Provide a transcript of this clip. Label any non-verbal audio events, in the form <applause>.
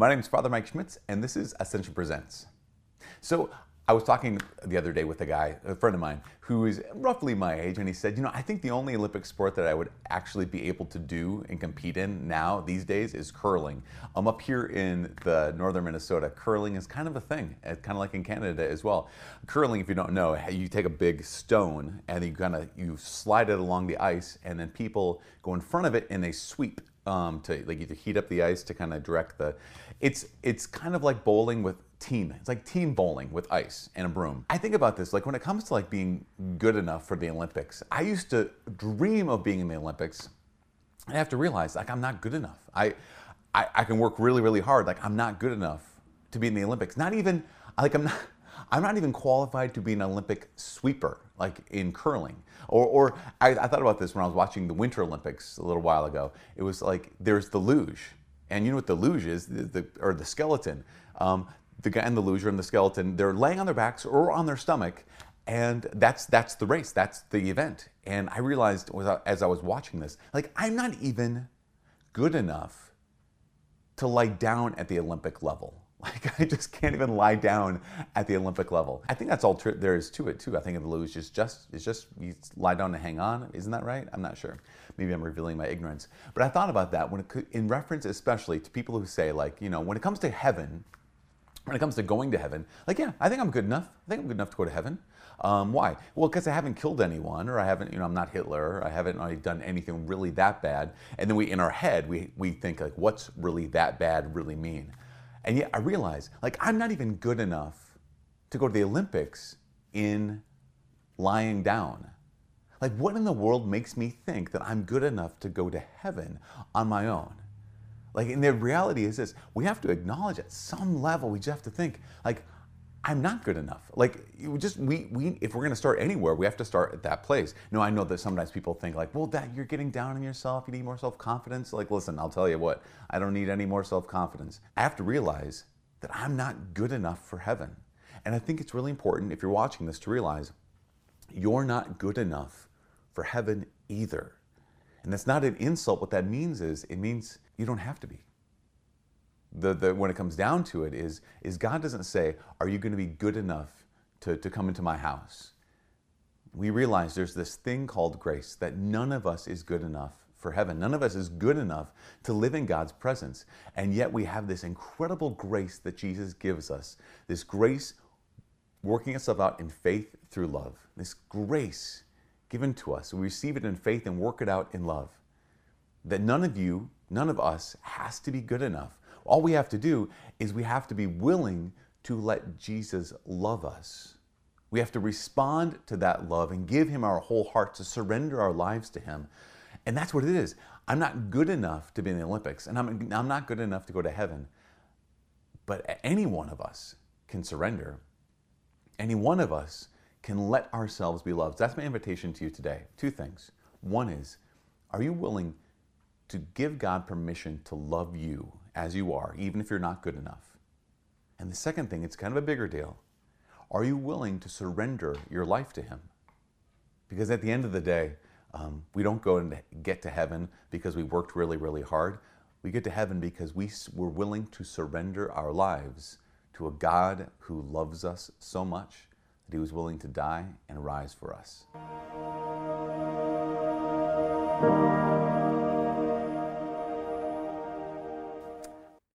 My name is Father Mike Schmitz, and this is Ascension Presents. So, I was talking the other day with a guy, a friend of mine, who is roughly my age, and he said, You know, I think the only Olympic sport that I would actually be able to do and compete in now, these days, is curling. I'm up here in the northern Minnesota. Curling is kind of a thing, uh, kind of like in Canada as well. Curling, if you don't know, you take a big stone and you kind of you slide it along the ice, and then people go in front of it and they sweep um, to like either heat up the ice to kind of direct the. It's it's kind of like bowling with team. It's like team bowling with ice and a broom. I think about this like when it comes to like being good enough for the Olympics. I used to dream of being in the Olympics. I have to realize like I'm not good enough. I, I I can work really really hard. Like I'm not good enough to be in the Olympics. Not even like I'm not. I'm not even qualified to be an Olympic sweeper, like in curling. Or, or I, I, thought about this when I was watching the Winter Olympics a little while ago. It was like there's the luge, and you know what the luge is, the, the or the skeleton. Um, the guy and the luger and the skeleton, they're laying on their backs or on their stomach, and that's that's the race, that's the event. And I realized as I was watching this, like I'm not even good enough to lie down at the Olympic level. <laughs> Like I just can't even lie down at the Olympic level. I think that's all there is to it too. I think the luge is just is just you lie down and hang on. Isn't that right? I'm not sure. Maybe I'm revealing my ignorance. But I thought about that when it, in reference, especially to people who say like you know when it comes to heaven, when it comes to going to heaven, like, yeah, I think I'm good enough. I think I'm good enough to go to heaven. Um, why? Well, because I haven't killed anyone, or I haven't, you know, I'm not Hitler, I haven't really done anything really that bad. And then we, in our head, we, we think, like, what's really that bad really mean? And yet I realize, like, I'm not even good enough to go to the Olympics in lying down. Like, what in the world makes me think that I'm good enough to go to heaven on my own? Like, and the reality is this we have to acknowledge at some level, we just have to think, like, I'm not good enough. Like, you just, we, we, if we're to start anywhere, we have to start at that place. No, I know that sometimes people think, like, well, that you're getting down on yourself, you need more self confidence. Like, listen, I'll tell you what, I don't need any more self confidence. I have to realize that I'm not good enough for heaven. And I think it's really important if you're watching this to realize you're not good enough for heaven either. And that's not an insult. What that means is it means you don't have to be. The, the, when it comes down to it is, is God doesn't say, are you going to be good enough to, to come into my house? We realize there's this thing called grace that none of us is good enough for heaven. None of us is good enough to live in God's presence. And yet we have this incredible grace that Jesus gives us. This grace working itself out in faith through love. This grace given to us. We receive it in faith and work it out in love. That none of you, none of us has to be good enough. All we have to do is we have to be willing to let Jesus love us. We have to respond to that love and give Him our whole heart to surrender our lives to Him. And that's what it is. I'm not good enough to be in the Olympics, and I'm, I'm not good enough to go to heaven. But any one of us can surrender. Any one of us can let ourselves be loved. That's my invitation to you today. Two things. One is, are you willing to give God permission to love you as you are, even if you're not good enough? And the second thing, it's kind of a bigger deal. Are you willing to surrender your life to Him? Because at the end of the day, um, we don't go and get to heaven because we worked really, really hard. We get to heaven because we were willing to surrender our lives to a God who loves us so much that he was willing to die and rise for us.